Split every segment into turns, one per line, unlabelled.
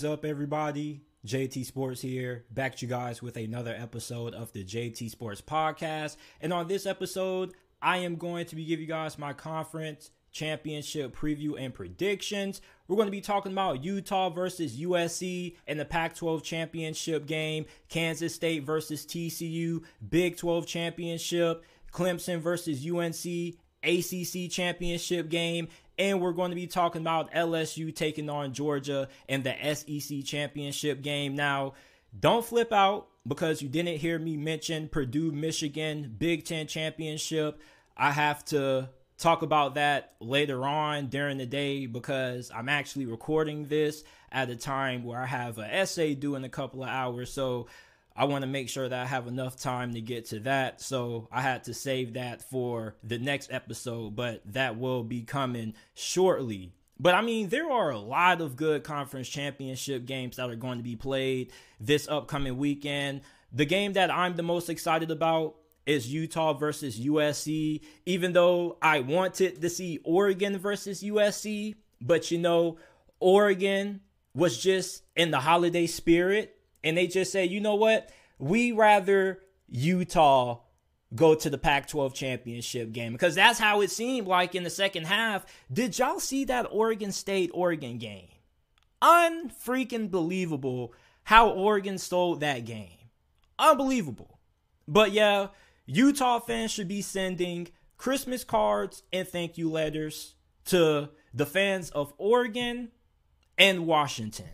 What's up, everybody? JT Sports here, back to you guys with another episode of the JT Sports Podcast. And on this episode, I am going to be giving you guys my conference championship preview and predictions. We're going to be talking about Utah versus USC in the Pac 12 championship game, Kansas State versus TCU, Big 12 championship, Clemson versus UNC, ACC championship game, and we're going to be talking about LSU taking on Georgia in the SEC championship game. Now, don't flip out because you didn't hear me mention Purdue, Michigan, Big Ten championship. I have to talk about that later on during the day because I'm actually recording this at a time where I have an essay due in a couple of hours. So I want to make sure that I have enough time to get to that. So I had to save that for the next episode, but that will be coming shortly. But I mean, there are a lot of good conference championship games that are going to be played this upcoming weekend. The game that I'm the most excited about is Utah versus USC, even though I wanted to see Oregon versus USC. But you know, Oregon was just in the holiday spirit and they just say, you know what? We rather Utah go to the Pac 12 championship game because that's how it seemed like in the second half. Did y'all see that Oregon State Oregon game? Unfreaking believable how Oregon stole that game. Unbelievable. But yeah, Utah fans should be sending Christmas cards and thank you letters to the fans of Oregon and Washington.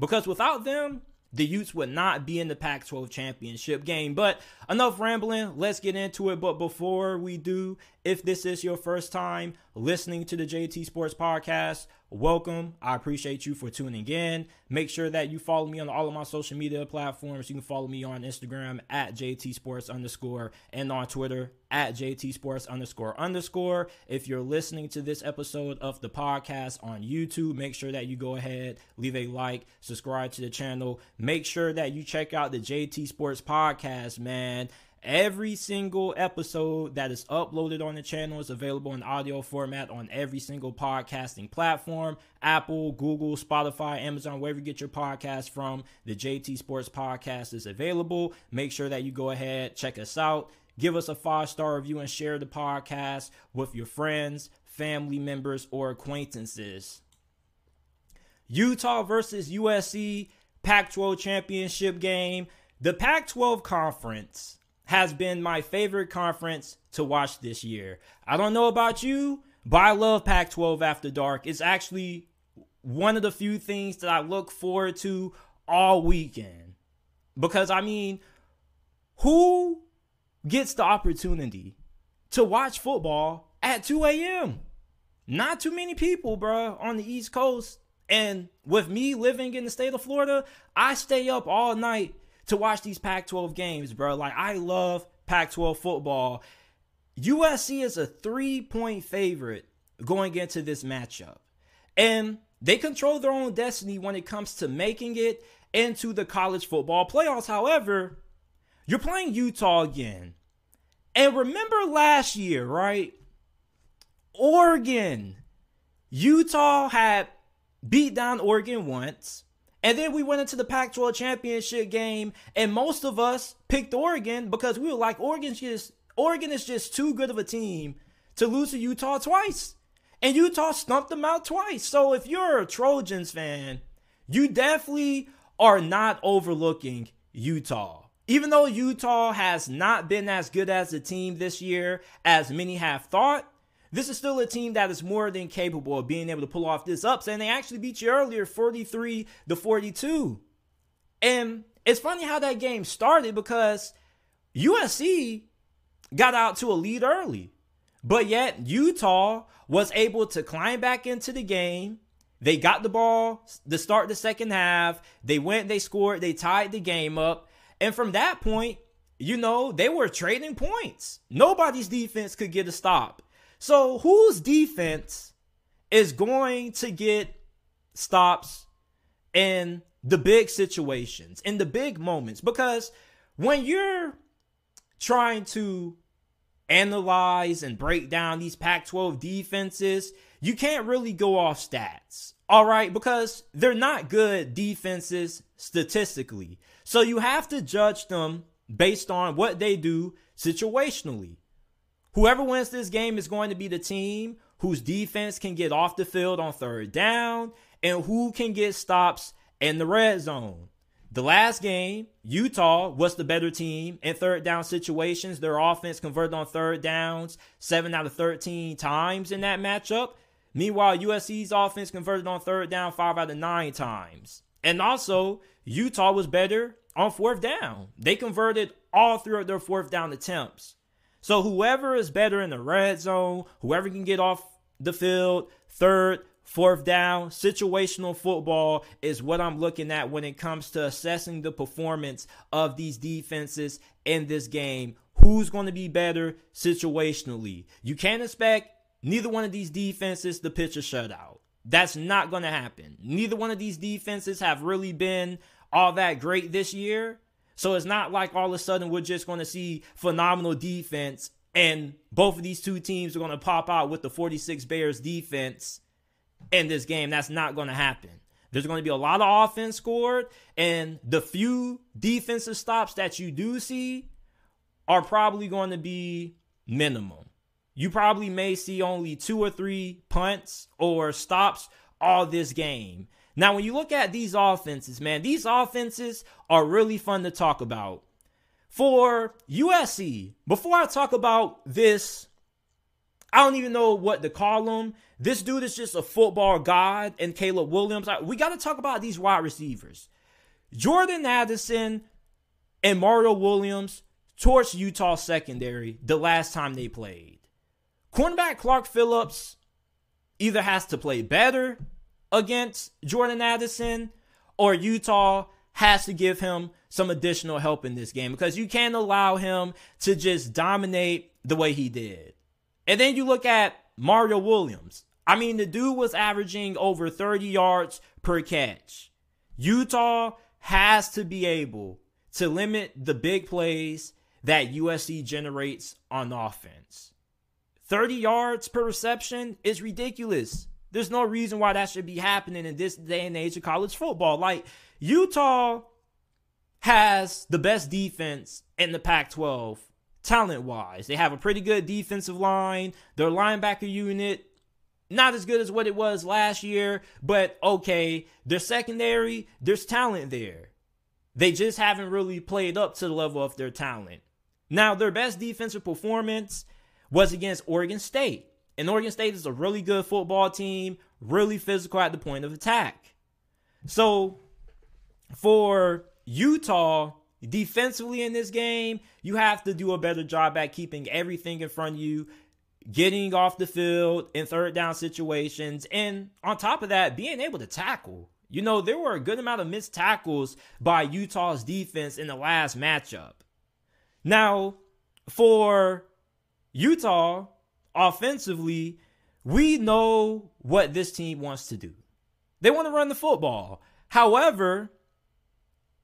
Because without them, the Utes would not be in the Pac 12 championship game. But enough rambling, let's get into it. But before we do, if this is your first time listening to the JT Sports Podcast, welcome. I appreciate you for tuning in. Make sure that you follow me on all of my social media platforms. You can follow me on Instagram at JT Sports underscore and on Twitter at JT Sports underscore underscore. If you're listening to this episode of the podcast on YouTube, make sure that you go ahead, leave a like, subscribe to the channel. Make sure that you check out the JT Sports Podcast, man. Every single episode that is uploaded on the channel is available in audio format on every single podcasting platform Apple, Google, Spotify, Amazon, wherever you get your podcast from. The JT Sports Podcast is available. Make sure that you go ahead, check us out, give us a five star review, and share the podcast with your friends, family members, or acquaintances. Utah versus USC Pac 12 championship game. The Pac 12 conference has been my favorite conference to watch this year. I don't know about you, but I love Pac 12 After Dark. It's actually one of the few things that I look forward to all weekend. Because, I mean, who gets the opportunity to watch football at 2 a.m.? Not too many people, bro, on the East Coast. And with me living in the state of Florida, I stay up all night to watch these Pac 12 games, bro. Like, I love Pac 12 football. USC is a three point favorite going into this matchup. And they control their own destiny when it comes to making it into the college football playoffs. However, you're playing Utah again. And remember last year, right? Oregon. Utah had beat down Oregon once. And then we went into the Pac 12 championship game, and most of us picked Oregon because we were like, Oregon's just Oregon is just too good of a team to lose to Utah twice. And Utah stumped them out twice. So if you're a Trojans fan, you definitely are not overlooking Utah. Even though Utah has not been as good as a team this year as many have thought, this is still a team that is more than capable of being able to pull off this upset. And they actually beat you earlier 43 to 42. And it's funny how that game started because USC got out to a lead early. But yet Utah was able to climb back into the game. They got the ball to start the second half. They went, they scored, they tied the game up. And from that point, you know, they were trading points. Nobody's defense could get a stop. So whose defense is going to get stops in the big situations, in the big moments? Because when you're trying to analyze and break down these Pac 12 defenses, you can't really go off stats. All right, because they're not good defenses statistically. So you have to judge them based on what they do situationally. Whoever wins this game is going to be the team whose defense can get off the field on third down and who can get stops in the red zone. The last game, Utah was the better team in third down situations. Their offense converted on third downs 7 out of 13 times in that matchup. Meanwhile, USC's offense converted on third down 5 out of 9 times. And also, Utah was better on fourth down. They converted all three of their fourth down attempts. So whoever is better in the red zone, whoever can get off the field, third, fourth down, situational football is what I'm looking at when it comes to assessing the performance of these defenses in this game. Who's going to be better situationally? You can't expect neither one of these defenses to pitch a shutout. That's not going to happen. Neither one of these defenses have really been all that great this year. So it's not like all of a sudden we're just going to see phenomenal defense and both of these two teams are going to pop out with the 46 Bears defense in this game. That's not going to happen. There's going to be a lot of offense scored, and the few defensive stops that you do see are probably going to be minimum. You probably may see only two or three punts or stops all this game. Now, when you look at these offenses, man, these offenses are really fun to talk about. For USC, before I talk about this, I don't even know what to call him. This dude is just a football god, and Caleb Williams. We got to talk about these wide receivers. Jordan Addison and Mario Williams torched Utah secondary the last time they played. Cornerback Clark Phillips either has to play better against Jordan Addison or Utah has to give him some additional help in this game because you can't allow him to just dominate the way he did. And then you look at Mario Williams. I mean, the dude was averaging over 30 yards per catch. Utah has to be able to limit the big plays that USC generates on offense. 30 yards per reception is ridiculous. There's no reason why that should be happening in this day and age of college football. Like, Utah has the best defense in the Pac 12 talent wise. They have a pretty good defensive line. Their linebacker unit, not as good as what it was last year, but okay. Their secondary, there's talent there. They just haven't really played up to the level of their talent. Now, their best defensive performance was against Oregon State. And Oregon State is a really good football team, really physical at the point of attack. So, for Utah, defensively in this game, you have to do a better job at keeping everything in front of you, getting off the field in third down situations, and on top of that, being able to tackle. You know, there were a good amount of missed tackles by Utah's defense in the last matchup. Now, for Utah, offensively, we know what this team wants to do. They want to run the football. However,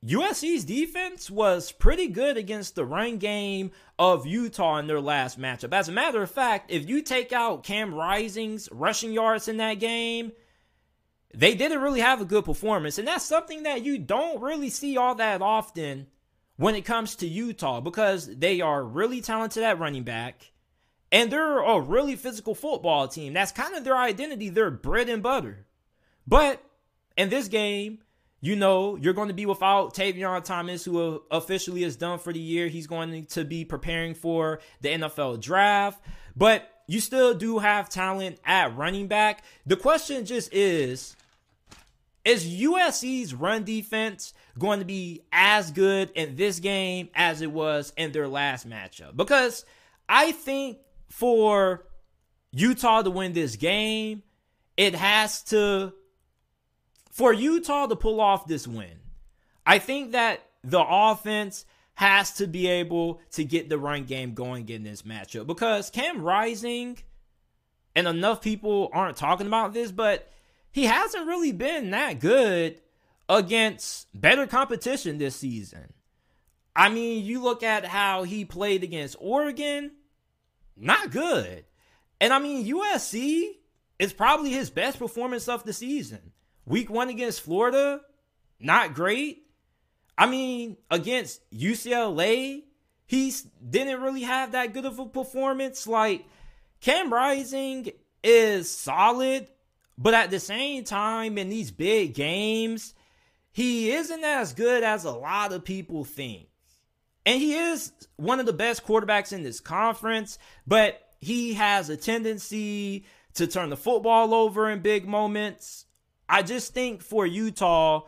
USC's defense was pretty good against the run game of Utah in their last matchup. As a matter of fact, if you take out Cam Rising's rushing yards in that game, they didn't really have a good performance. And that's something that you don't really see all that often when it comes to Utah because they are really talented at running back and they're a really physical football team. That's kind of their identity, their bread and butter. But in this game, you know, you're going to be without Tavion Thomas, who officially is done for the year. He's going to be preparing for the NFL draft, but you still do have talent at running back. The question just is Is USC's run defense going to be as good in this game as it was in their last matchup? Because I think for Utah to win this game, it has to for Utah to pull off this win, I think that the offense has to be able to get the run game going in this matchup because Cam Rising, and enough people aren't talking about this, but he hasn't really been that good against better competition this season. I mean, you look at how he played against Oregon, not good. And I mean, USC is probably his best performance of the season. Week one against Florida, not great. I mean, against UCLA, he didn't really have that good of a performance. Like, Cam Rising is solid, but at the same time, in these big games, he isn't as good as a lot of people think. And he is one of the best quarterbacks in this conference, but he has a tendency to turn the football over in big moments. I just think for Utah,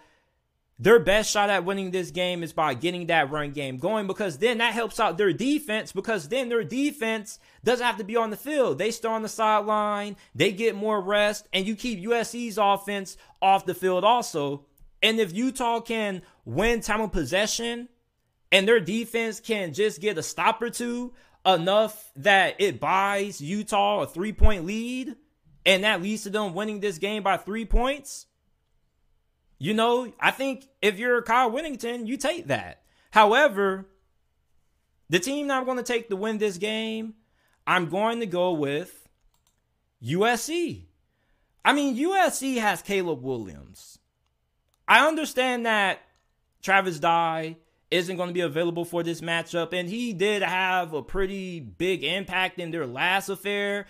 their best shot at winning this game is by getting that run game going because then that helps out their defense because then their defense doesn't have to be on the field. They stay on the sideline, they get more rest, and you keep USC's offense off the field also. And if Utah can win time of possession and their defense can just get a stop or two enough that it buys Utah a three point lead and that leads to them winning this game by three points you know, I think if you're Kyle Whittingham, you take that. However, the team that I'm going to take to win this game, I'm going to go with USC. I mean, USC has Caleb Williams. I understand that Travis Dye isn't going to be available for this matchup, and he did have a pretty big impact in their last affair.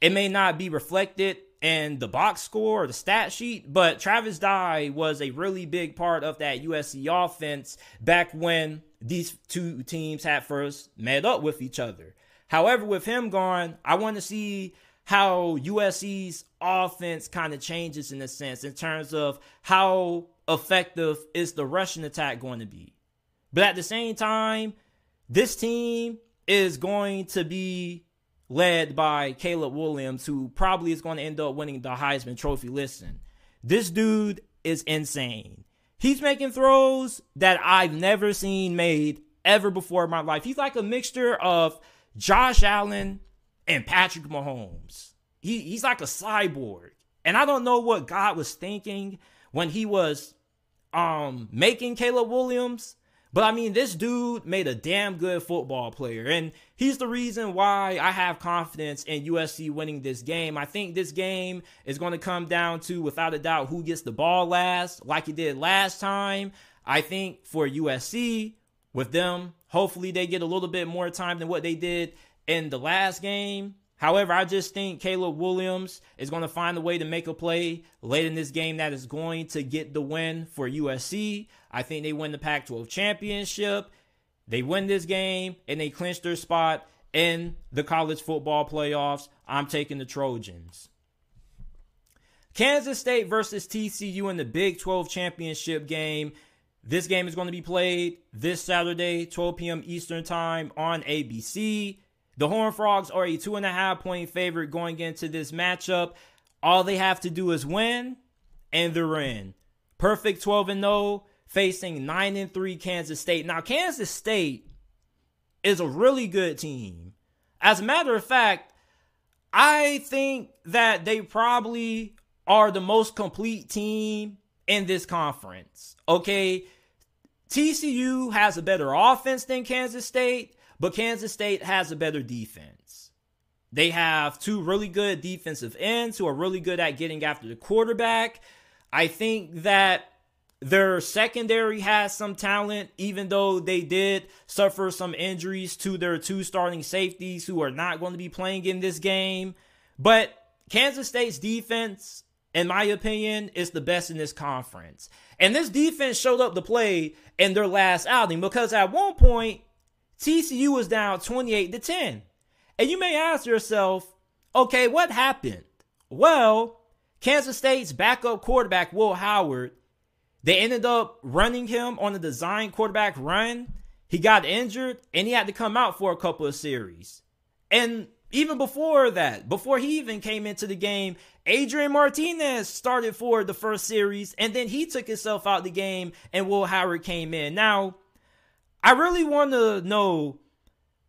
It may not be reflected in the box score or the stat sheet, but Travis Dye was a really big part of that USC offense back when these two teams had first met up with each other. However, with him gone, I want to see how USC's offense kind of changes in a sense in terms of how effective is the rushing attack going to be. But at the same time, this team is going to be led by Caleb Williams, who probably is going to end up winning the Heisman Trophy. Listen, this dude is insane. He's making throws that I've never seen made ever before in my life. He's like a mixture of Josh Allen and Patrick Mahomes. He, he's like a cyborg. And I don't know what God was thinking when he was um making Caleb Williams but I mean, this dude made a damn good football player. And he's the reason why I have confidence in USC winning this game. I think this game is going to come down to, without a doubt, who gets the ball last, like it did last time. I think for USC, with them, hopefully they get a little bit more time than what they did in the last game. However, I just think Caleb Williams is going to find a way to make a play late in this game that is going to get the win for USC. I think they win the Pac 12 championship. They win this game and they clinch their spot in the college football playoffs. I'm taking the Trojans. Kansas State versus TCU in the Big 12 championship game. This game is going to be played this Saturday, 12 p.m. Eastern Time on ABC. The Horned Frogs are a two and a half point favorite going into this matchup. All they have to do is win, and they're in. Perfect 12 and 0, facing 9 and 3 Kansas State. Now, Kansas State is a really good team. As a matter of fact, I think that they probably are the most complete team in this conference. Okay. TCU has a better offense than Kansas State. But Kansas State has a better defense. They have two really good defensive ends who are really good at getting after the quarterback. I think that their secondary has some talent, even though they did suffer some injuries to their two starting safeties who are not going to be playing in this game. But Kansas State's defense, in my opinion, is the best in this conference. And this defense showed up to play in their last outing because at one point, TCU was down 28 to 10. And you may ask yourself, okay, what happened? Well, Kansas State's backup quarterback, Will Howard, they ended up running him on a design quarterback run. He got injured and he had to come out for a couple of series. And even before that, before he even came into the game, Adrian Martinez started for the first series and then he took himself out of the game and Will Howard came in. Now, I really want to know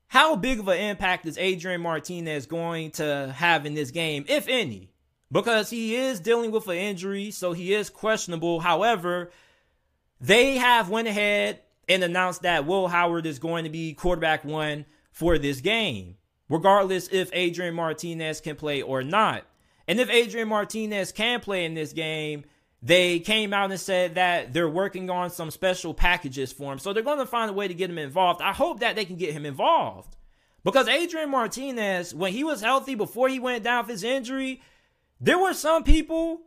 how big of an impact is Adrian Martinez going to have in this game, if any? Because he is dealing with an injury, so he is questionable. However, they have went ahead and announced that Will Howard is going to be quarterback one for this game, regardless if Adrian Martinez can play or not. And if Adrian Martinez can play in this game, they came out and said that they're working on some special packages for him. So they're going to find a way to get him involved. I hope that they can get him involved. Because Adrian Martinez, when he was healthy before he went down with his injury, there were some people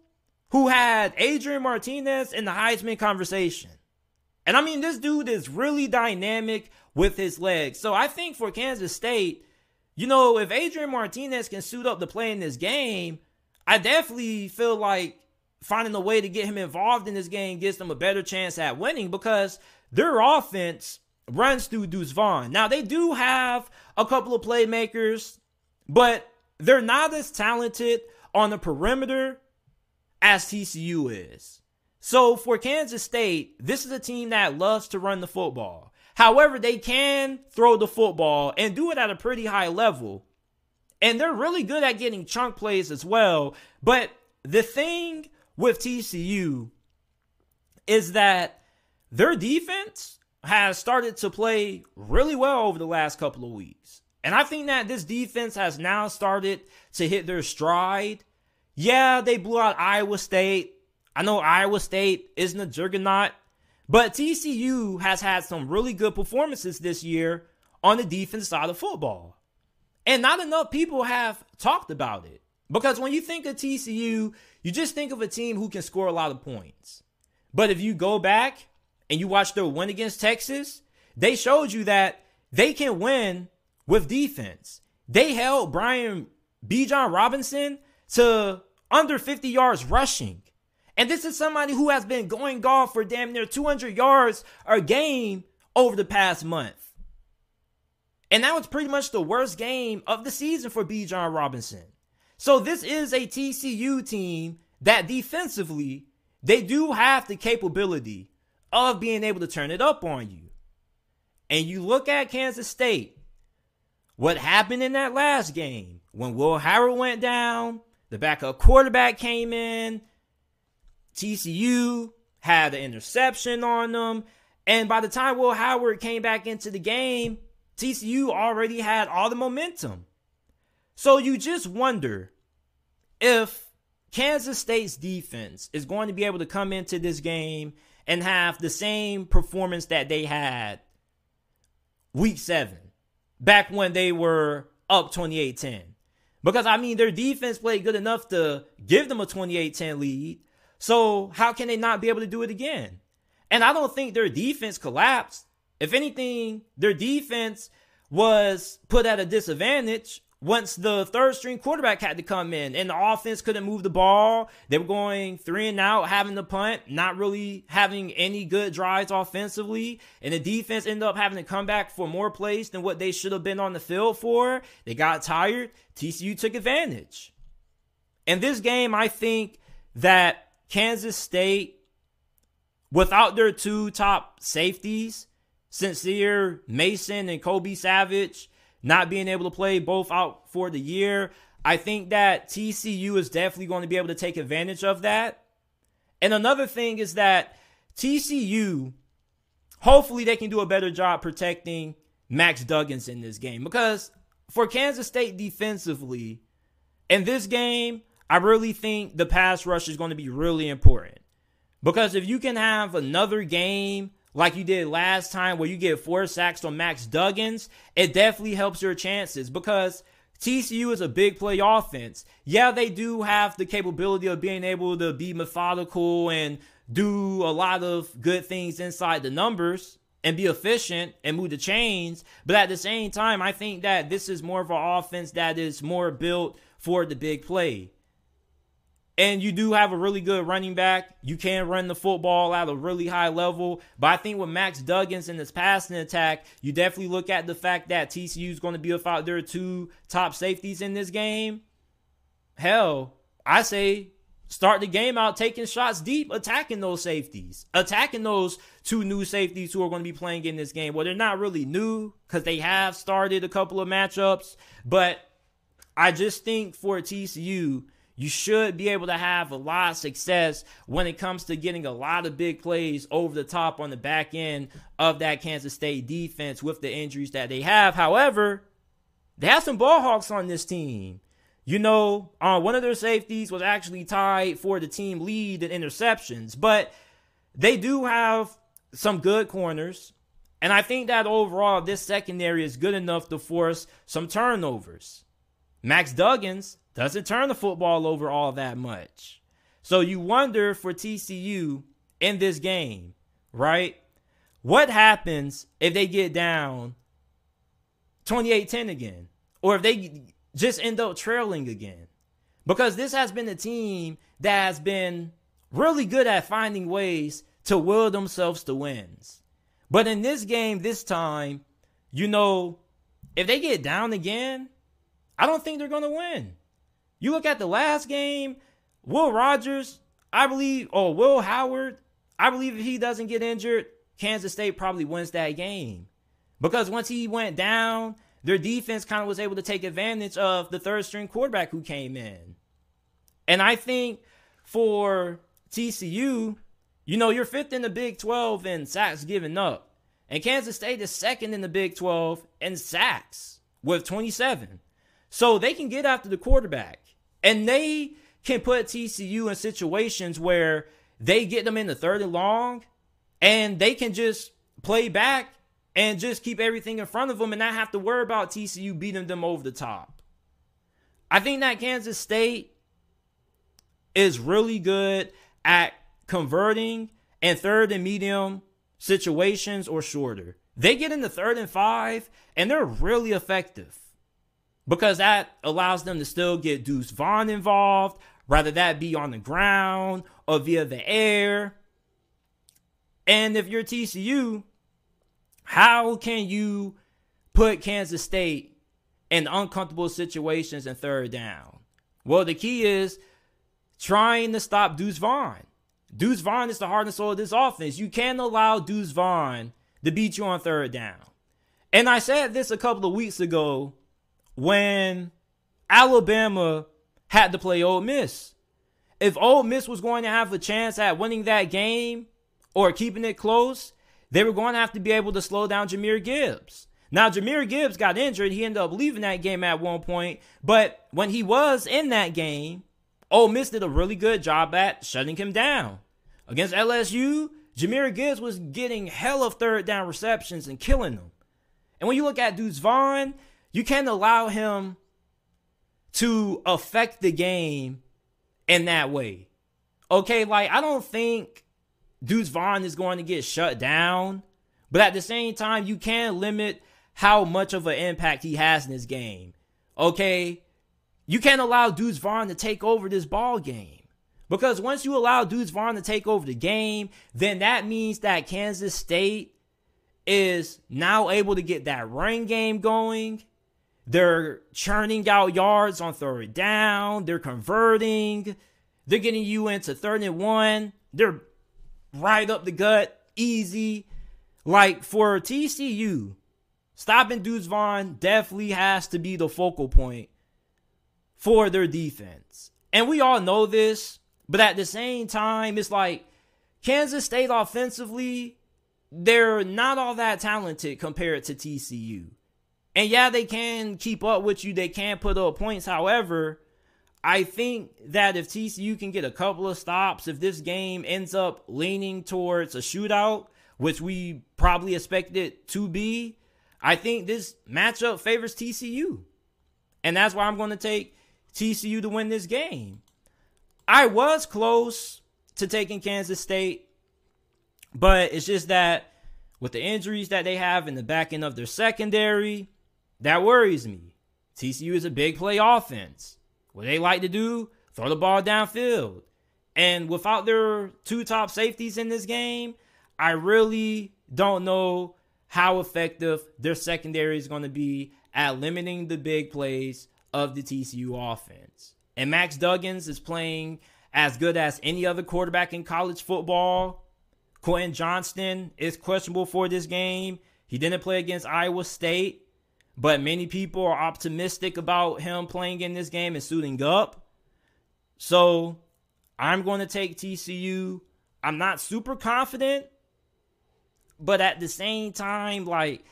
who had Adrian Martinez in the Heisman conversation. And I mean, this dude is really dynamic with his legs. So I think for Kansas State, you know, if Adrian Martinez can suit up to play in this game, I definitely feel like finding a way to get him involved in this game gives them a better chance at winning because their offense runs through Deuce Vaughn. Now, they do have a couple of playmakers, but they're not as talented on the perimeter as TCU is. So for Kansas State, this is a team that loves to run the football. However, they can throw the football and do it at a pretty high level. And they're really good at getting chunk plays as well. But the thing with TCU is that their defense has started to play really well over the last couple of weeks. And I think that this defense has now started to hit their stride. Yeah, they blew out Iowa State. I know Iowa State isn't a juggernaut, but TCU has had some really good performances this year on the defense side of football. And not enough people have talked about it. Because when you think of TCU, you just think of a team who can score a lot of points. But if you go back and you watch their win against Texas, they showed you that they can win with defense. They held Brian Bijan Robinson to under 50 yards rushing. And this is somebody who has been going off for damn near 200 yards a game over the past month. And that was pretty much the worst game of the season for Bijan Robinson. So this is a TCU team that defensively, they do have the capability of being able to turn it up on you. And you look at Kansas State, what happened in that last game when Will Howard went down, the backup quarterback came in, TCU had an interception on them, and by the time Will Howard came back into the game, TCU already had all the momentum. So you just wonder if Kansas State's defense is going to be able to come into this game and have the same performance that they had week seven, back when they were up 28 10. Because, I mean, their defense played good enough to give them a 28 10 lead. So, how can they not be able to do it again? And I don't think their defense collapsed. If anything, their defense was put at a disadvantage once the third string quarterback had to come in and the offense couldn't move the ball. They were going three and out, having the punt, not really having any good drives offensively. And the defense ended up having to come back for more plays than what they should have been on the field for. They got tired. TCU took advantage. In this game, I think that Kansas State, without their two top safeties, Sincere Mason and Kobe Savage not being able to play both out for the year. I think that TCU is definitely going to be able to take advantage of that. And another thing is that TCU, hopefully, they can do a better job protecting Max Duggins in this game. Because for Kansas State defensively, in this game, I really think the pass rush is going to be really important. Because if you can have another game like you did last time where you get four sacks on Max Duggins, it definitely helps your chances because TCU is a big play offense. Yeah, they do have the capability of being able to be methodical and do a lot of good things inside the numbers and be efficient and move the chains. But at the same time, I think that this is more of an offense that is more built for the big play and you do have a really good running back. You can run the football at a really high level. But I think with Max Duggins and his passing attack, you definitely look at the fact that TCU is going to be without their two top safeties in this game. Hell, I say start the game out taking shots deep, attacking those safeties, attacking those two new safeties who are going to be playing in this game. Well, they're not really new because they have started a couple of matchups, but I just think for TCU, you should be able to have a lot of success when it comes to getting a lot of big plays over the top on the back end of that Kansas State defense with the injuries that they have. However, they have some ball hawks on this team. you know, uh, one of their safeties was actually tied for the team lead in interceptions. But they do have some good corners. And I think that overall, this secondary is good enough to force some turnovers. Max Duggan doesn't turn the football over all that much. So you wonder for TCU in this game, right? What happens if they get down 28 10 again? Or if they just end up trailing again? Because this has been a team that has been really good at finding ways to will themselves to wins. But in this game, this time, you know, if they get down again, I don't think they're going to win. You look at the last game, Will Rogers, I believe, or Will Howard, I believe if he doesn't get injured, Kansas State probably wins that game. Because once he went down, their defense kind of was able to take advantage of the third string quarterback who came in. And I think for TCU, you know, you're fifth in the Big 12 in sacks given up. And Kansas State is second in the Big 12 in sacks with 27. So they can get after the quarterback. And they can put TCU in situations where they get them in the third and long and they can just play back and just keep everything in front of them and not have to worry about TCU beating them over the top. I think that Kansas State is really good at converting and third and medium situations or shorter. They get into third and five and they're really effective because that allows them to still get Deuce Vaughn involved, rather that be on the ground or via the air. And if you're TCU, how can you put Kansas State in uncomfortable situations and third down? Well, the key is trying to stop Deuce Vaughn. Deuce Vaughn is the heart and soul of this offense. You can't allow Deuce Vaughn to beat you on third down. And I said this a couple of weeks ago when Alabama had to play Ole Miss. If Ole Miss was going to have a chance at winning that game or keeping it close, they were going to have to be able to slow down Jahmyr Gibbs. Now, Jahmyr Gibbs got injured. He ended up leaving that game at one point. But when he was in that game, Ole Miss did a really good job at shutting him down. Against LSU, Jahmyr Gibbs was getting hell of third down receptions and killing them. And when you look at Deuce Vaughn, you can't allow him to affect the game in that way. Okay, like I don't think Deuce Vaughn is going to get shut down. But at the same time, you can't limit how much of an impact he has in this game. Okay? You can't allow Deuce Vaughn to take over this ball game. Because once you allow Deuce Vaughn to take over the game, then that means that Kansas State is now able to get that run game going. They're churning out yards on third down. They're converting. They're getting you into third and one. They're right up the gut, easy. Like for TCU, stopping Deuce Vaughn definitely has to be the focal point for their defense. And we all know this, but at the same time, it's like Kansas State offensively, they're not all that talented compared to TCU. And yeah, they can keep up with you, they can put up points. However, I think that if TCU can get a couple of stops, if this game ends up leaning towards a shootout, which we probably expect it to be, I think this matchup favors TCU. And that's why I'm going to take TCU to win this game. I was close to taking Kansas State, but it's just that with the injuries that they have in the back end of their secondary, that worries me. TCU is a big play offense. What they like to do, throw the ball downfield. And without their two top safeties in this game, I really don't know how effective their secondary is going to be at limiting the big plays of the TCU offense. And Max Duggins is playing as good as any other quarterback in college football. Quentin Johnston is questionable for this game. He didn't play against Iowa State but many people are optimistic about him playing in this game and suiting up. So I'm going to take TCU. I'm not super confident, but at the same time, like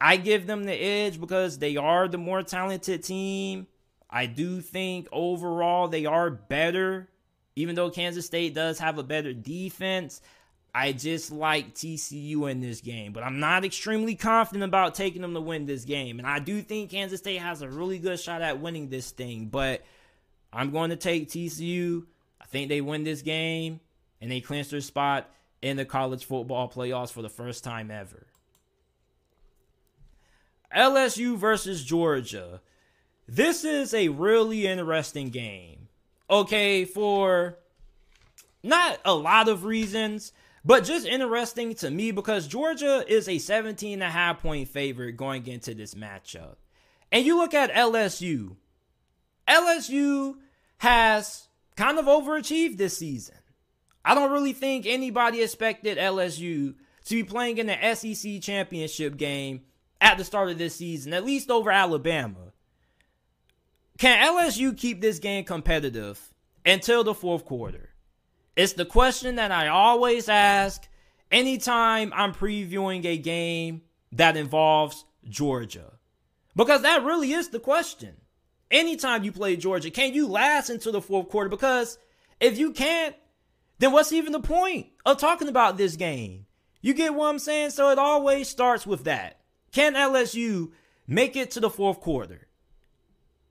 I give them the edge because they are the more talented team. I do think overall they are better, even though Kansas State does have a better defense. I just like TCU in this game, but I'm not extremely confident about taking them to win this game. And I do think Kansas State has a really good shot at winning this thing, but I'm going to take TCU. I think they win this game and they clinch their spot in the college football playoffs for the first time ever. LSU versus Georgia. This is a really interesting game. Okay, for not a lot of reasons. But just interesting to me because Georgia is a 17 and a half point favorite going into this matchup. And you look at LSU. LSU has kind of overachieved this season. I don't really think anybody expected LSU to be playing in the SEC championship game at the start of this season, at least over Alabama. Can LSU keep this game competitive until the fourth quarter? It's the question that I always ask anytime I'm previewing a game that involves Georgia. Because that really is the question. Anytime you play Georgia, can you last until the fourth quarter? Because if you can't, then what's even the point of talking about this game? You get what I'm saying? So it always starts with that. Can LSU make it to the fourth quarter?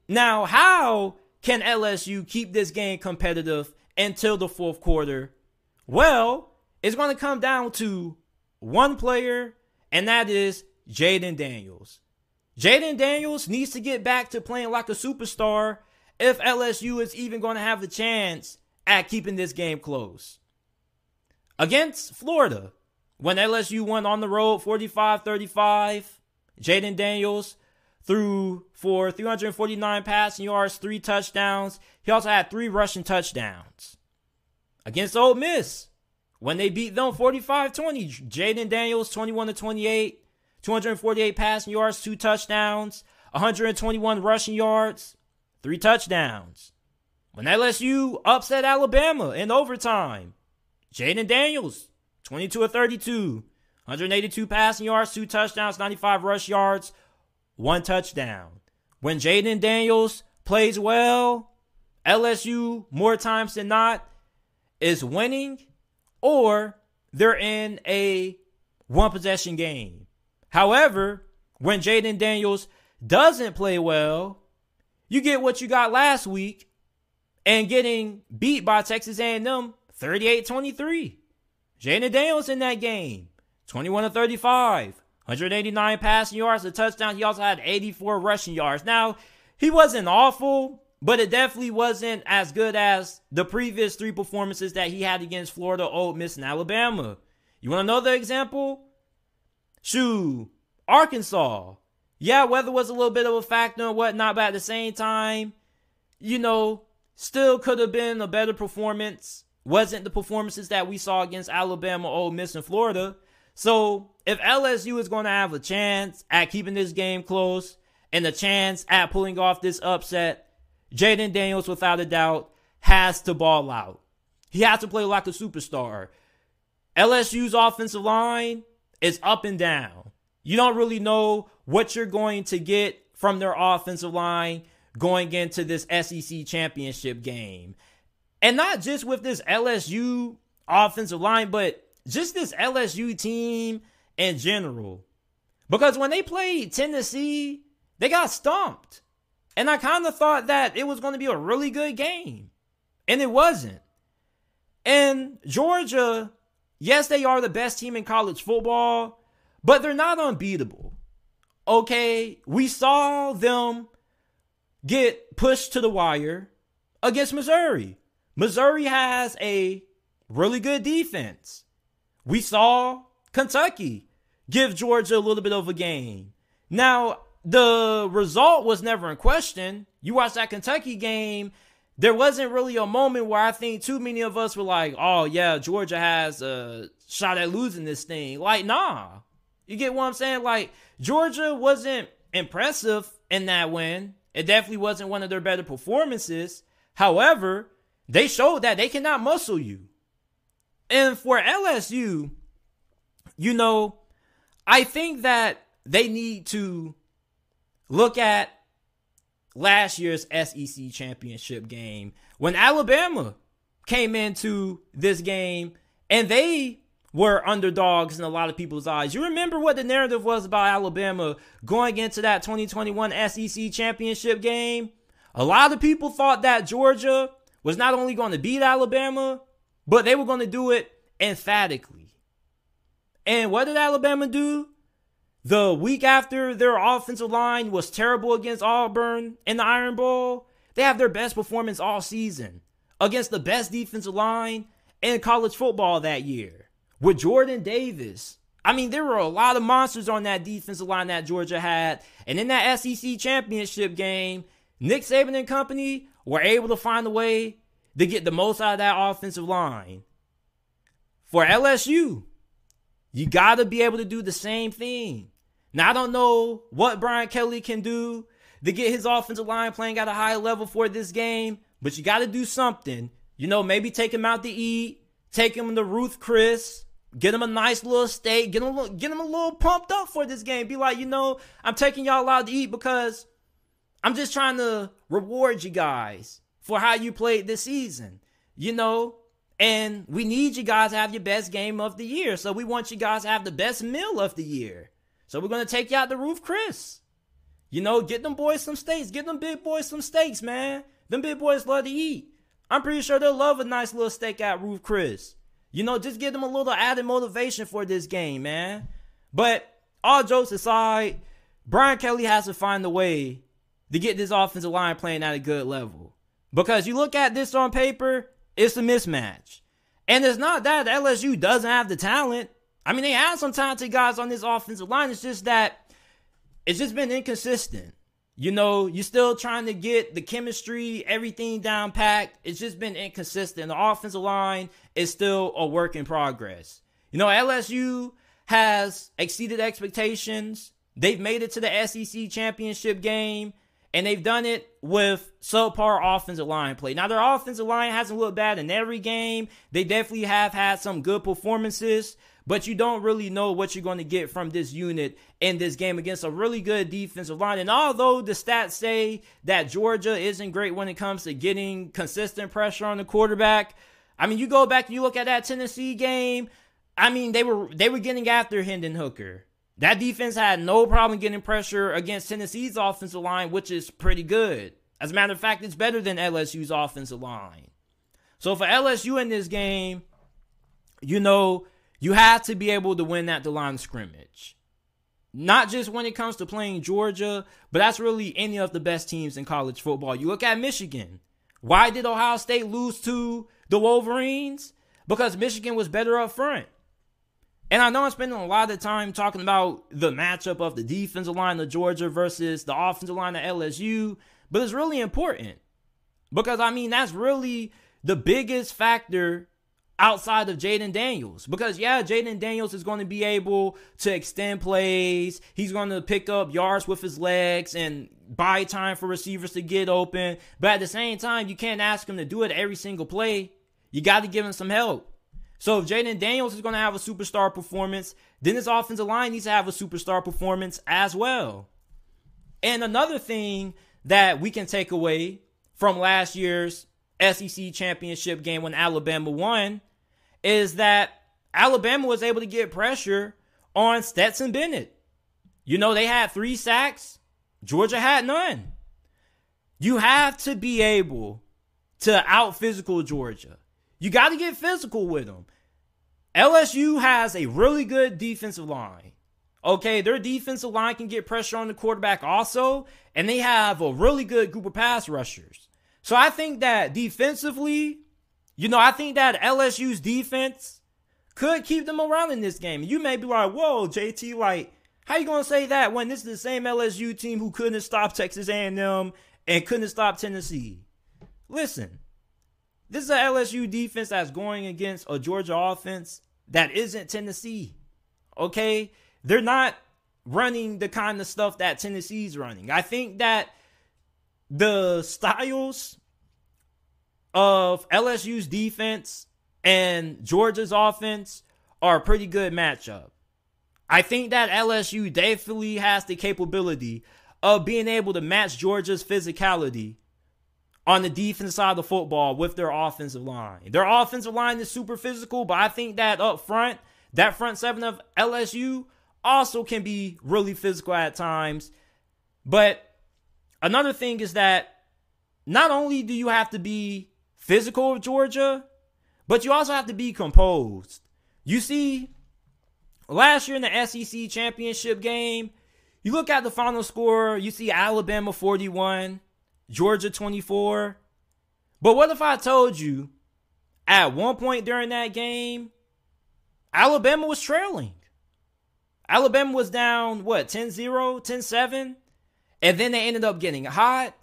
Now, how can LSU keep this game competitive until the fourth quarter? Well, it's going to come down to one player, and that is Jayden Daniels. Jayden Daniels needs to get back to playing like a superstar if LSU is even going to have the chance at keeping this game close. Against Florida, when LSU went on the road 45 35, Jayden Daniels threw for 349 passing yards, three touchdowns. He also had three rushing touchdowns. Against Ole Miss, when they beat them 45 20, Jayden Daniels 21 to 28, 248 passing yards, two touchdowns, 121 rushing yards, three touchdowns. When LSU upset Alabama in overtime, Jayden Daniels 22 to 32, 182 passing yards, two touchdowns, 95 rush yards, one touchdown. When Jayden Daniels plays well, LSU more times than not is winning or they're in a one possession game. However, when Jayden Daniels doesn't play well, you get what you got last week and getting beat by Texas A&M 38-23. Jayden Daniels in that game, 21 to 35, 189 passing yards, a touchdown. He also had 84 rushing yards. Now, he wasn't awful, but it definitely wasn't as good as the previous three performances that he had against Florida, Ole Miss, and Alabama. You want another example? Shoo, Arkansas. Yeah, weather was a little bit of a factor and whatnot, but at the same time, you know, still could have been a better performance. Wasn't the performances that we saw against Alabama, Ole Miss, and Florida. So if LSU is going to have a chance at keeping this game close and a chance at pulling off this upset, Jayden Daniels, without a doubt, has to ball out. He has to play like a superstar. LSU's offensive line is up and down. You don't really know what you're going to get from their offensive line going into this SEC championship game. And not just with this LSU offensive line, but just this LSU team in general. Because when they played Tennessee, they got stumped. And I kind of thought that it was going to be a really good game. And it wasn't. And Georgia, yes, they are the best team in college football, but they're not unbeatable. Okay, we saw them get pushed to the wire against Missouri. Missouri has a really good defense. We saw Kentucky give Georgia a little bit of a game. Now, the result was never in question. You watch that Kentucky game, there wasn't really a moment where I think too many of us were like, oh, yeah, Georgia has a shot at losing this thing. Like, nah. You get what I'm saying? Like, Georgia wasn't impressive in that win. It definitely wasn't one of their better performances. However, they showed that they cannot muscle you. And for LSU, you know, I think that they need to look at last year's SEC championship game when Alabama came into this game and they were underdogs in a lot of people's eyes. You remember what the narrative was about Alabama going into that 2021 SEC championship game? A lot of people thought that Georgia was not only going to beat Alabama, but they were going to do it emphatically. And what did Alabama do? The week after their offensive line was terrible against Auburn in the Iron Bowl, they have their best performance all season against the best defensive line in college football that year with Jordan Davis. I mean, there were a lot of monsters on that defensive line that Georgia had. And in that SEC championship game, Nick Saban and company were able to find a way to get the most out of that offensive line. For LSU, you got to be able to do the same thing. Now, I don't know what Brian Kelly can do to get his offensive line playing at a high level for this game, but you got to do something. You know, maybe take him out to eat, take him to Ruth Chris, get him a nice little steak, get him, a, little, get him a little pumped up for this game. Be like, you know, I'm taking y'all out to eat because I'm just trying to reward you guys for how you played this season. You know, and we need you guys to have your best game of the year. So we want you guys to have the best meal of the year. So we're gonna take you out to Ruth Chris. You know, get them boys some steaks. Get them big boys some steaks, man. Them big boys love to eat. I'm pretty sure they'll love a nice little steak at Ruth Chris. You know, just give them a little added motivation for this game, man. But all jokes aside, Brian Kelly has to find a way to get this offensive line playing at a good level. Because you look at this on paper, it's a mismatch. And it's not that LSU doesn't have the talent. I mean, they have some talented guys on this offensive line. It's just that it's just been inconsistent. You know, you're still trying to get the chemistry, everything down packed. It's just been inconsistent. The offensive line is still a work in progress. You know, LSU has exceeded expectations. They've made it to the SEC championship game, and they've done it with subpar offensive line play. Now, their offensive line hasn't looked bad in every game. They definitely have had some good performances, but you don't really know what you're going to get from this unit in this game against a really good defensive line. And although the stats say that Georgia isn't great when it comes to getting consistent pressure on the quarterback, I mean, you go back and you look at that Tennessee game. I mean, they were they were getting after Hendon Hooker. That defense had no problem getting pressure against Tennessee's offensive line, which is pretty good. As a matter of fact, it's better than LSU's offensive line. So for LSU in this game, you know, you have to be able to win at the line of scrimmage. Not just when it comes to playing Georgia, but that's really any of the best teams in college football. You look at Michigan. Why did Ohio State lose to the Wolverines? Because Michigan was better up front. And I know I'm spending a lot of time talking about the matchup of the defensive line of Georgia versus the offensive line of LSU, but it's really important. Because I mean, that's really the biggest factor outside of Jayden Daniels. Because, yeah, Jayden Daniels is going to be able to extend plays. He's going to pick up yards with his legs and buy time for receivers to get open. But at the same time, you can't ask him to do it every single play. You got to give him some help. So if Jayden Daniels is going to have a superstar performance, then his offensive line needs to have a superstar performance as well. And another thing that we can take away from last year's SEC championship game when Alabama won is that Alabama was able to get pressure on Stetson Bennett. You know, they had three sacks, Georgia had none. You have to be able to out physical Georgia. You got to get physical with them. LSU has a really good defensive line. Okay, their defensive line can get pressure on the quarterback also, and they have a really good group of pass rushers. So I think that defensively, you know, I think that LSU's defense could keep them around in this game. You may be like, whoa, JT, like, how you gonna say that when this is the same LSU team who couldn't stop Texas A&M and couldn't stop Tennessee? Listen, this is an LSU defense that's going against a Georgia offense that isn't Tennessee. Okay, they're not running the kind of stuff that Tennessee's running. I think that the styles of LSU's defense and Georgia's offense are a pretty good matchup. I think that LSU definitely has the capability of being able to match Georgia's physicality on the defense side of the football with their offensive line. Their offensive line is super physical, but I think that up front, that front seven of LSU also can be really physical at times. But another thing is that not only do you have to be physical with Georgia, but you also have to be composed. You see, last year in the SEC championship game, you look at the final score, you see Alabama 41, Georgia 24. But what if I told you at one point during that game, Alabama was trailing? Alabama was down, what, 10 0, 10 7? And then they ended up getting hot.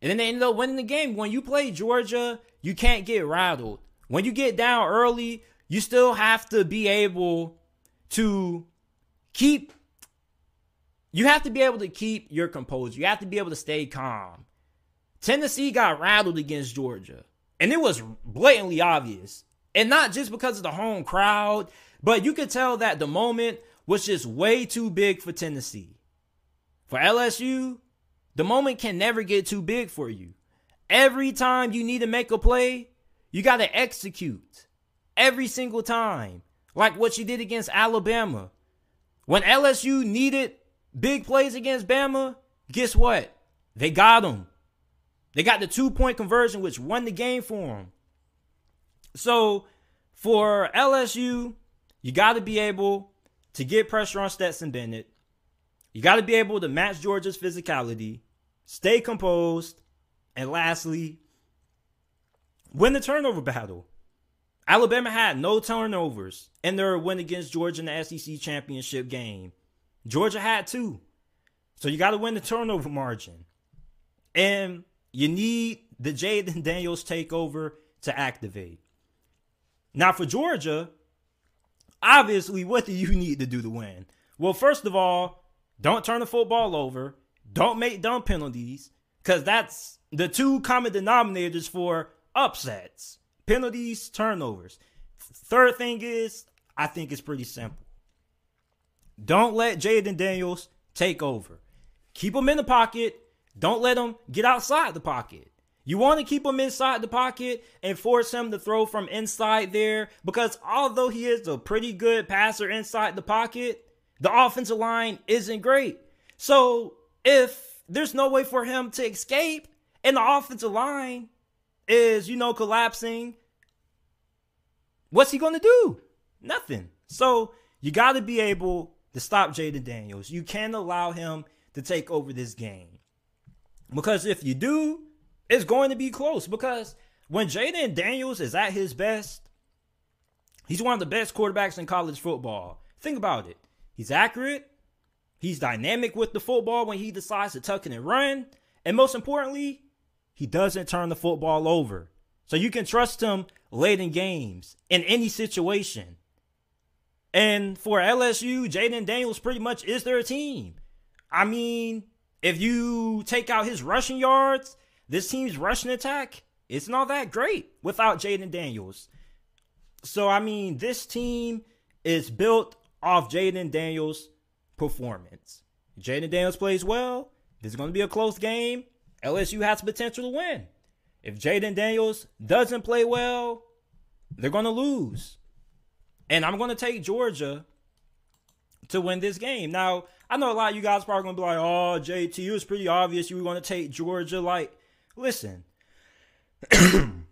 And then they ended up winning the game. When you play Georgia, you can't get rattled. When you get down early, you still have to be able to keep you have to be able to keep your composure. You have to be able to stay calm. Tennessee got rattled against Georgia, and it was blatantly obvious. And not just because of the home crowd, but you could tell that the moment was just way too big for Tennessee. For LSU, the moment can never get too big for you. Every time you need to make a play, you got to execute. Every single time. Like what you did against Alabama. When LSU needed big plays against Bama, guess what? They got them. They got the two point conversion, which won the game for them. So for LSU, you got to be able to get pressure on Stetson Bennett. You got to be able to match Georgia's physicality, stay composed, and lastly, win the turnover battle. Alabama had no turnovers in their win against Georgia in the SEC championship game. Georgia had two. So you got to win the turnover margin. And you need the Jayden Daniels takeover to activate. Now, for Georgia, obviously, what do you need to do to win? Well, first of all, don't turn the football over. Don't make dumb penalties, because that's the two common denominators for upsets penalties, turnovers. Third thing is, I think it's pretty simple. Don't let Jayden Daniels take over. Keep him in the pocket. Don't let him get outside the pocket. You want to keep him inside the pocket and force him to throw from inside there because although he is a pretty good passer inside the pocket, the offensive line isn't great. So if there's no way for him to escape and the offensive line is, you know, collapsing, what's he going to do? Nothing. So you got to be able to stop Jayden Daniels. You can't allow him to take over this game. Because if you do, it's going to be close. Because when Jayden Daniels is at his best, he's one of the best quarterbacks in college football. Think about it. He's accurate. He's dynamic with the football when he decides to tuck and run. And most importantly, he doesn't turn the football over. So you can trust him late in games in any situation. And for LSU, Jayden Daniels pretty much is their team. I mean, if you take out his rushing yards, this team's rushing attack, it's not that great without Jayden Daniels. So, I mean, this team is built off Jayden Daniels' performance. Jayden Daniels plays well. This is going to be a close game. LSU has potential to win. If Jayden Daniels doesn't play well, they're going to lose. And I'm going to take Georgia to win this game. Now, I know a lot of you guys probably going to be like, oh, JT, it was pretty obvious you were going to take Georgia. Like, listen,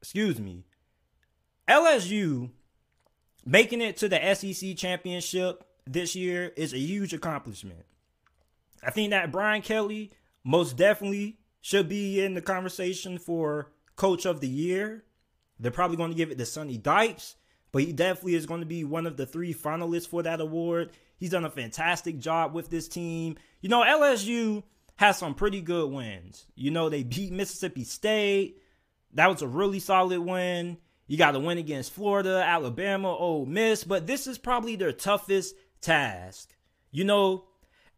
excuse me. LSU making it to the SEC championship this year is a huge accomplishment. I think that Brian Kelly most definitely should be in the conversation for coach of the year. They're probably going to give it to Sonny Dykes but he definitely is going to be one of the three finalists for that award. He's done a fantastic job with this team. You know, LSU has some pretty good wins. You know, they beat Mississippi State. That was a really solid win. You got to win against Florida, Alabama, Ole Miss, but this is probably their toughest task. You know,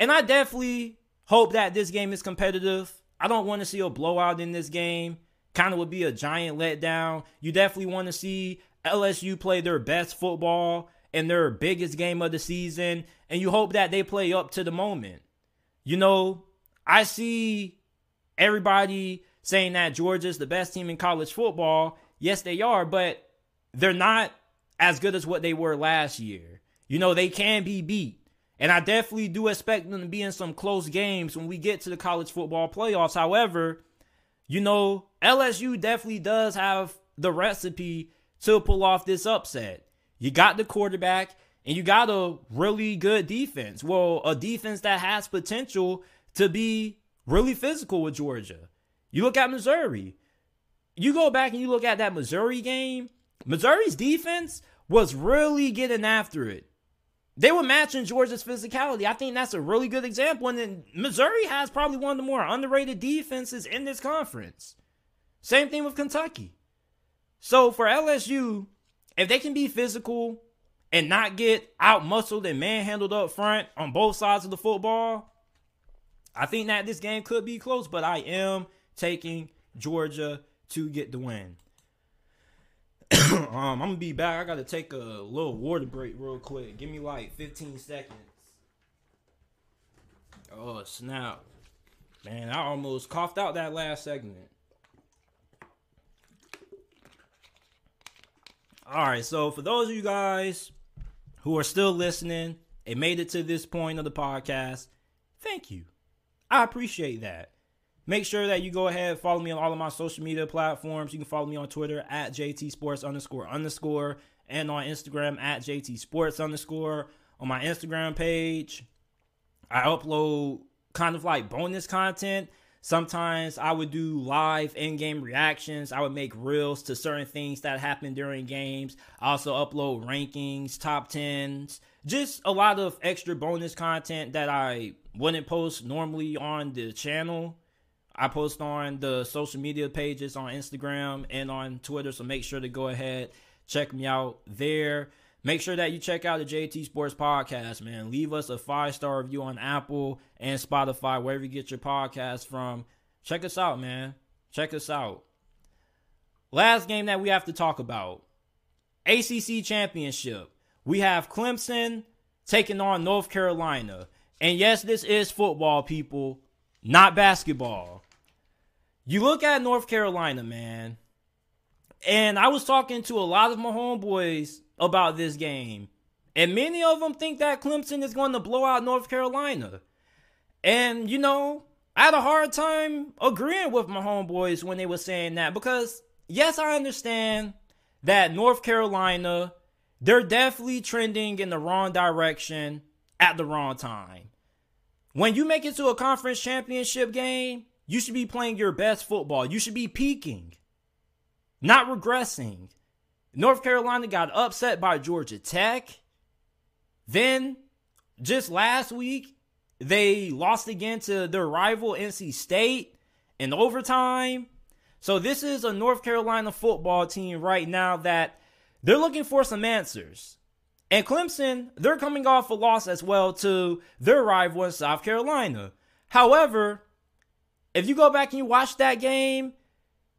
and I definitely hope that this game is competitive. I don't want to see a blowout in this game. Kind of would be a giant letdown. You definitely want to see LSU play their best football in their biggest game of the season, and you hope that they play up to the moment. you know, I see everybody saying that Georgia's the best team in college football. Yes, they are, but they're not as good as what they were last year. You know, they can be beat. And I definitely do expect them to be in some close games when we get to the college football playoffs. However, you know, LSU definitely does have the recipe to pull off this upset. You got the quarterback and you got a really good defense. Well, a defense that has potential to be really physical with Georgia. You look at Missouri. You go back and you look at that Missouri game. Missouri's defense was really getting after it. They were matching Georgia's physicality. I think that's a really good example. And then Missouri has probably one of the more underrated defenses in this conference. Same thing with Kentucky. So for LSU, if they can be physical and not get out muscled and manhandled up front on both sides of the football, I think that this game could be close, but I am taking Georgia to get the win. um, I'm gonna be back. I gotta take a little water break real quick. Give me like 15 seconds. Oh snap, man! I almost coughed out that last segment. All right, so for those of you guys who are still listening and made it to this point of the podcast, thank you. I appreciate that. Make sure that you go ahead follow me on all of my social media platforms. You can follow me on Twitter at JT Sports underscore underscore and on Instagram at JT Sports underscore. On my Instagram page, I upload kind of like bonus content. Sometimes I would do live in-game reactions. I would make reels to certain things that happen during games. I also upload rankings, top tens, just a lot of extra bonus content that I wouldn't post normally on the channel. I post on the social media pages on Instagram and on Twitter, so make sure to go ahead check me out there. Make sure that you check out the JT Sports Podcast, man. Leave us a five star review on Apple and Spotify, wherever you get your podcast from. Check us out, man. Check us out. Last game that we have to talk about ACC Championship. We have Clemson taking on North Carolina. And yes, this is football, people, not basketball. You look at North Carolina, man, and I was talking to a lot of my homeboys about this game, and many of them think that Clemson is going to blow out North Carolina. And, you know, I had a hard time agreeing with my homeboys when they were saying that because, yes, I understand that North Carolina, they're definitely trending in the wrong direction at the wrong time. When you make it to a conference championship game, you should be playing your best football. You should be peaking, not regressing. North Carolina got upset by Georgia Tech. Then, just last week, they lost again to their rival NC State in overtime. So, this is a North Carolina football team right now that they're looking for some answers. And Clemson, they're coming off a loss as well to their rival in South Carolina. However, if you go back and you watch that game,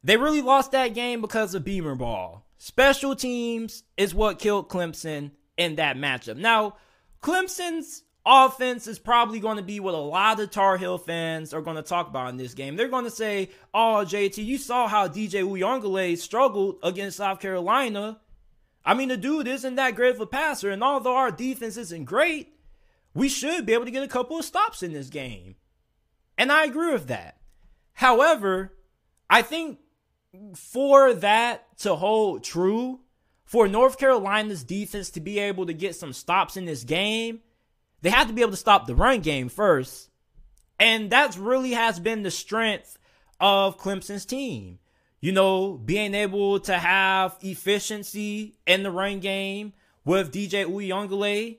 they really lost that game because of Beamer ball. Special teams is what killed Clemson in that matchup. Now, Clemson's offense is probably going to be what a lot of Tar Heel fans are going to talk about in this game. They're going to say, "Oh, JT, you saw how DJ Uiagalelei struggled against South Carolina. I mean, the dude isn't that great of a passer, and although our defense isn't great, we should be able to get a couple of stops in this game." And I agree with that. However, I think for that to hold true, for North Carolina's defense to be able to get some stops in this game, they have to be able to stop the run game first. And that's really has been the strength of Clemson's team. You know, being able to have efficiency in the run game with DJ Uiagalelei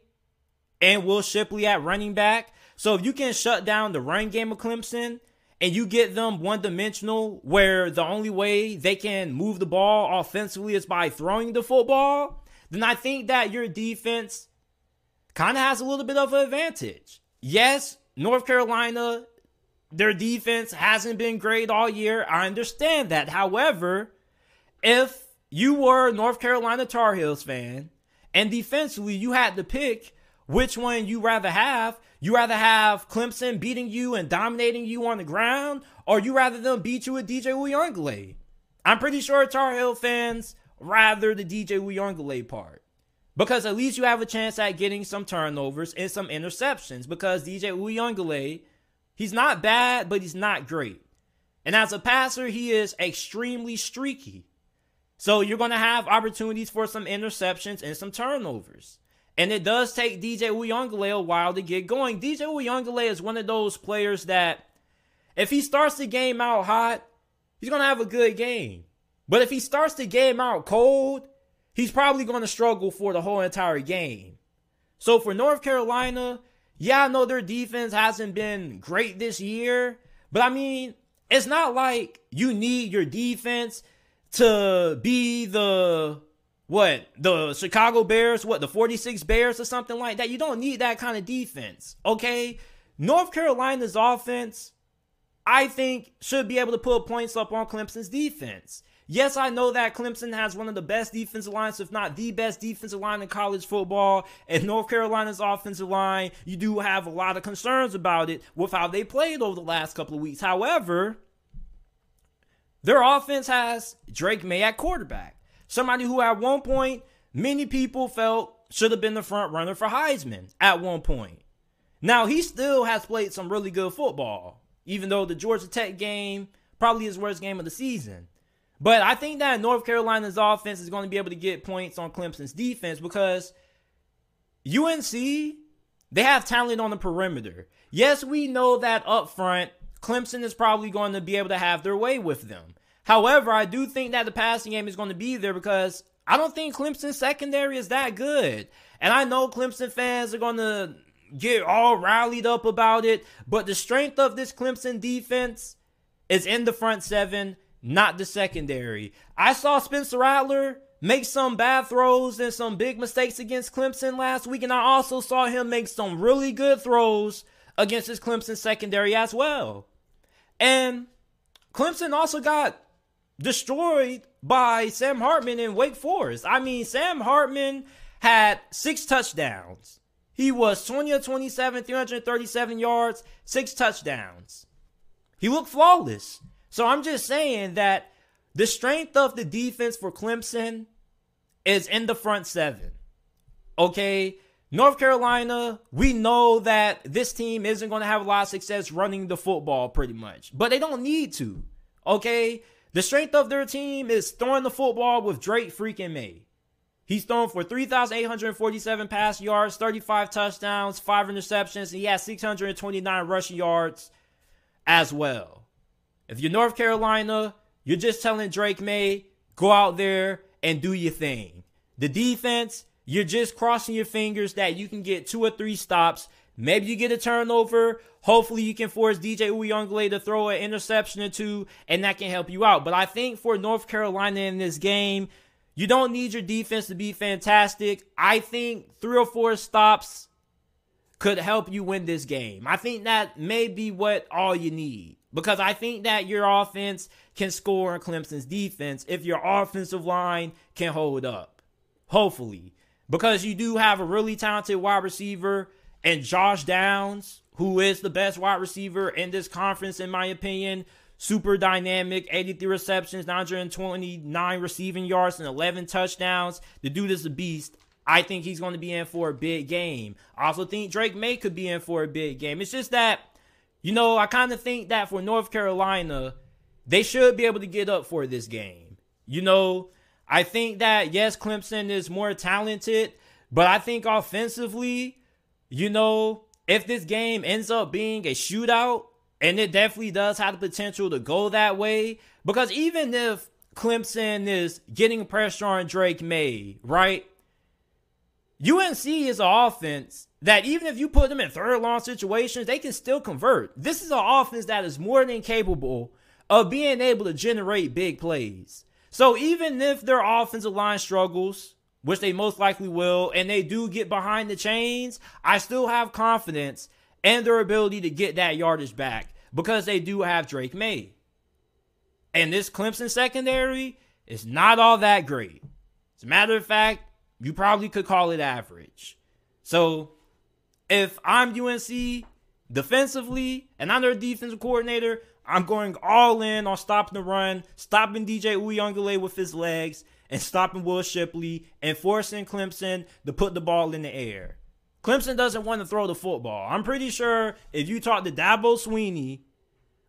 and Will Shipley at running back. So if you can shut down the run game of Clemson, and you get them one dimensional where the only way they can move the ball offensively is by throwing the football, then I think that your defense kind of has a little bit of an advantage. Yes, North Carolina, their defense hasn't been great all year. I understand that. However, if you were North Carolina Tar Heels fan and defensively you had to pick which one you rather have. You rather have Clemson beating you and dominating you on the ground, or you rather them beat you with DJ Uiagalelei? I'm pretty sure Tar Heel fans rather the DJ Uiagalelei part. Because at least you have a chance at getting some turnovers and some interceptions. Because DJ Uiagalelei, he's not bad, but he's not great. And as a passer, he is extremely streaky. So you're going to have opportunities for some interceptions and some turnovers. And it does take DJ Uiagalelei a while to get going. DJ Uiagalelei is one of those players that if he starts the game out hot, he's going to have a good game. But if he starts the game out cold, he's probably going to struggle for the whole entire game. So for North Carolina, yeah, I know their defense hasn't been great this year, but I mean, it's not like you need your defense to be the what the Chicago Bears, what the 46 Bears or something like that. You don't need that kind of defense. Okay? North Carolina's offense, I think, should be able to put points up on Clemson's defense. Yes, I know that Clemson has one of the best defensive lines, if not the best defensive line in college football. And North Carolina's offensive line, you do have a lot of concerns about it with how they played over the last couple of weeks. However, their offense has Drake Maye at quarterback. Somebody who at one point many people felt should have been the front runner for Heisman at one point. Now he still has played some really good football, even though the Georgia Tech game probably his worst game of the season. But I think that North Carolina's offense is going to be able to get points on Clemson's defense because UNC, they have talent on the perimeter. Yes, we know that up front, Clemson is probably going to be able to have their way with them. However, I do think that the passing game is going to be there because I don't think Clemson's secondary is that good. And I know Clemson fans are going to get all rallied up about it, but the strength of this Clemson defense is in the front seven, not the secondary. I saw Spencer Rattler make some bad throws and some big mistakes against Clemson last week, and I also saw him make some really good throws against his Clemson secondary as well. And Clemson also got destroyed by Sam Hartman in Wake Forest. I mean, Sam Hartman had six touchdowns. He was 20 of 27, 337 yards, six touchdowns. He looked flawless. So I'm just saying that the strength of the defense for Clemson is in the front seven. Okay. North Carolina, we know that this team isn't going to have a lot of success running the football pretty much, but they don't need to. Okay. The strength of their team is throwing the football with Drake freaking Maye. He's thrown for 3,847 pass yards, 35 touchdowns, 5 interceptions, and he has 629 rushing yards as well. If you're North Carolina, you're just telling Drake Maye, go out there and do your thing. The defense, you're just crossing your fingers that you can get two or three stops. Maybe you get a turnover. Hopefully, you can force DJ Uiagalelei to throw an interception or two, and that can help you out. But I think for North Carolina in this game, you don't need your defense to be fantastic. I think three or four stops could help you win this game. I think that may be what all you need. Because I think that your offense can score on Clemson's defense if your offensive line can hold up. Hopefully because you do have a really talented wide receiver and Josh Downs, who is the best wide receiver in this conference, in my opinion. Super dynamic, 83 receptions, 929 receiving yards, and 11 touchdowns. The dude is a beast. I think he's going to be in for a big game. I also think Drake Maye could be in for a big game. It's just that, you know, I kind of think that for North Carolina, they should be able to get up for this game. You know, I think that yes, Clemson is more talented, but I think offensively, you know, if this game ends up being a shootout, and it definitely does have the potential to go that way, because even if Clemson is getting pressure on Drake Maye, right? UNC is an offense that even if you put them in third long situations, they can still convert. This is an offense that is more than capable of being able to generate big plays. So even if their offensive line struggles, which they most likely will, and they do get behind the chains, I still have confidence in their ability to get that yardage back because they do have Drake Maye. And this Clemson secondary is not all that great. As a matter of fact, you probably could call it average. So if I'm UNC defensively and I'm their defensive coordinator, I'm going all in on stopping the run, stopping DJ Uiagalelei with his legs, and stopping Will Shipley and forcing Clemson to put the ball in the air. Clemson doesn't want to throw the football. I'm pretty sure if you talk to Dabo Swinney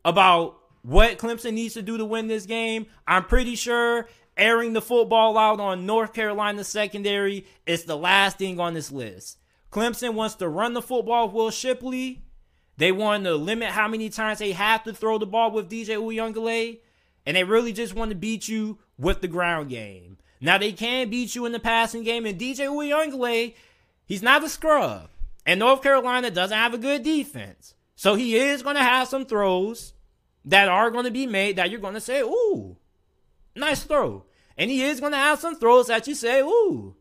about what Clemson needs to do to win this game, I'm pretty sure airing the football out on North Carolina secondary is the last thing on this list. Clemson wants to run the football with Will Shipley. They want to limit how many times they have to throw the ball with DJ Uiagalelei. And they really just want to beat you with the ground game. Now they can beat you in the passing game, and DJ Uiagalelei, he's not a scrub. And North Carolina doesn't have a good defense. So he is going to have some throws that are going to be made that you're going to say, ooh, nice throw. And he is going to have some throws that you say, ooh,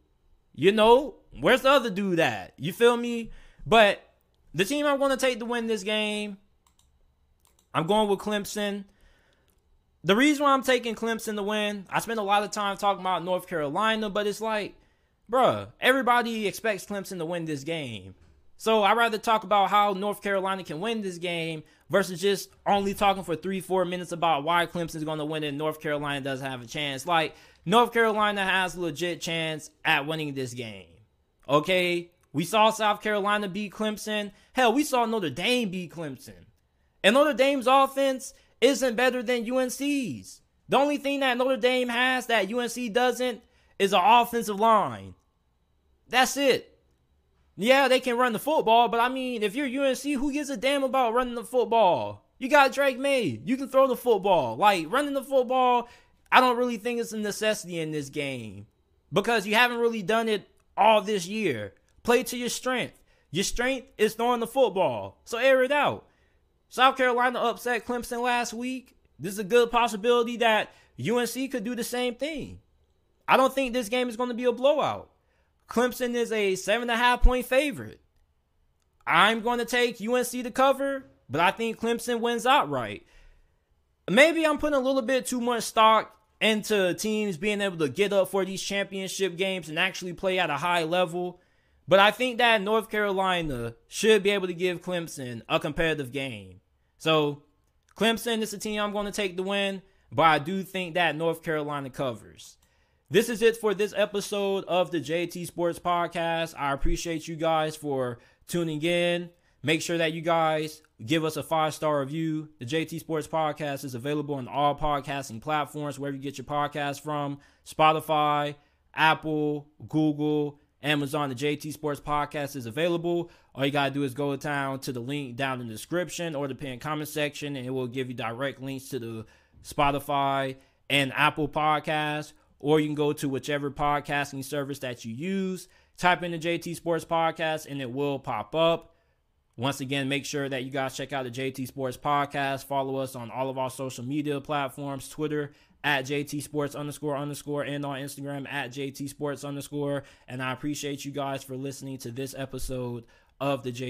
you know, where's the other dude at? You feel me? But the team I'm going to take to win this game, I'm going with Clemson. The reason why I'm taking Clemson to win, I spend a lot of time talking about North Carolina, but it's like, bruh, everybody expects Clemson to win this game. So I'd rather talk about how North Carolina can win this game versus just only talking for three, four minutes about why Clemson's going to win and North Carolina doesn't have a chance. Like, North Carolina has a legit chance at winning this game. Okay? We saw South Carolina beat Clemson. Hell, we saw Notre Dame beat Clemson. And Notre Dame's offense isn't better than UNC's. The only thing that Notre Dame has that UNC doesn't is an offensive line. That's it. Yeah, they can run the football, but I mean, if you're UNC, who gives a damn about running the football? You got Drake Maye. You can throw the football. Like, running the football, I don't really think it's a necessity in this game because you haven't really done it all this year. Play to your strength. Your strength is throwing the football. So air it out. South Carolina upset Clemson last week. This is a good possibility that UNC could do the same thing. I don't think this game is going to be a blowout. Clemson is a seven and a half point favorite. I'm going to take UNC to cover, but I think Clemson wins outright. Maybe I'm putting a little bit too much stock into teams being able to get up for these championship games and actually play at a high level. But I think that North Carolina should be able to give Clemson a competitive game. So Clemson is the team I'm going to take the win, but I do think that North Carolina covers. This is it for this episode of the JT Sports Podcast. I appreciate you guys for tuning in. Make sure that you guys give us a five star review. The JT Sports Podcast is available on all podcasting platforms, wherever you get your podcast from Spotify, Apple, Google, Amazon, the JT Sports Podcast is available. All you gotta do is go down to the link down in the description or the pinned comment section, and it will give you direct links to the Spotify and Apple Podcast. Or you can go to whichever podcasting service that you use, type in the JT Sports Podcast, and it will pop up. Once again, make sure that you guys check out the JT Sports Podcast. Follow us on all of our social media platforms Twitter at JT Sports underscore underscore and on Instagram at JT Sports underscore. And I appreciate you guys for listening to this episode of the J.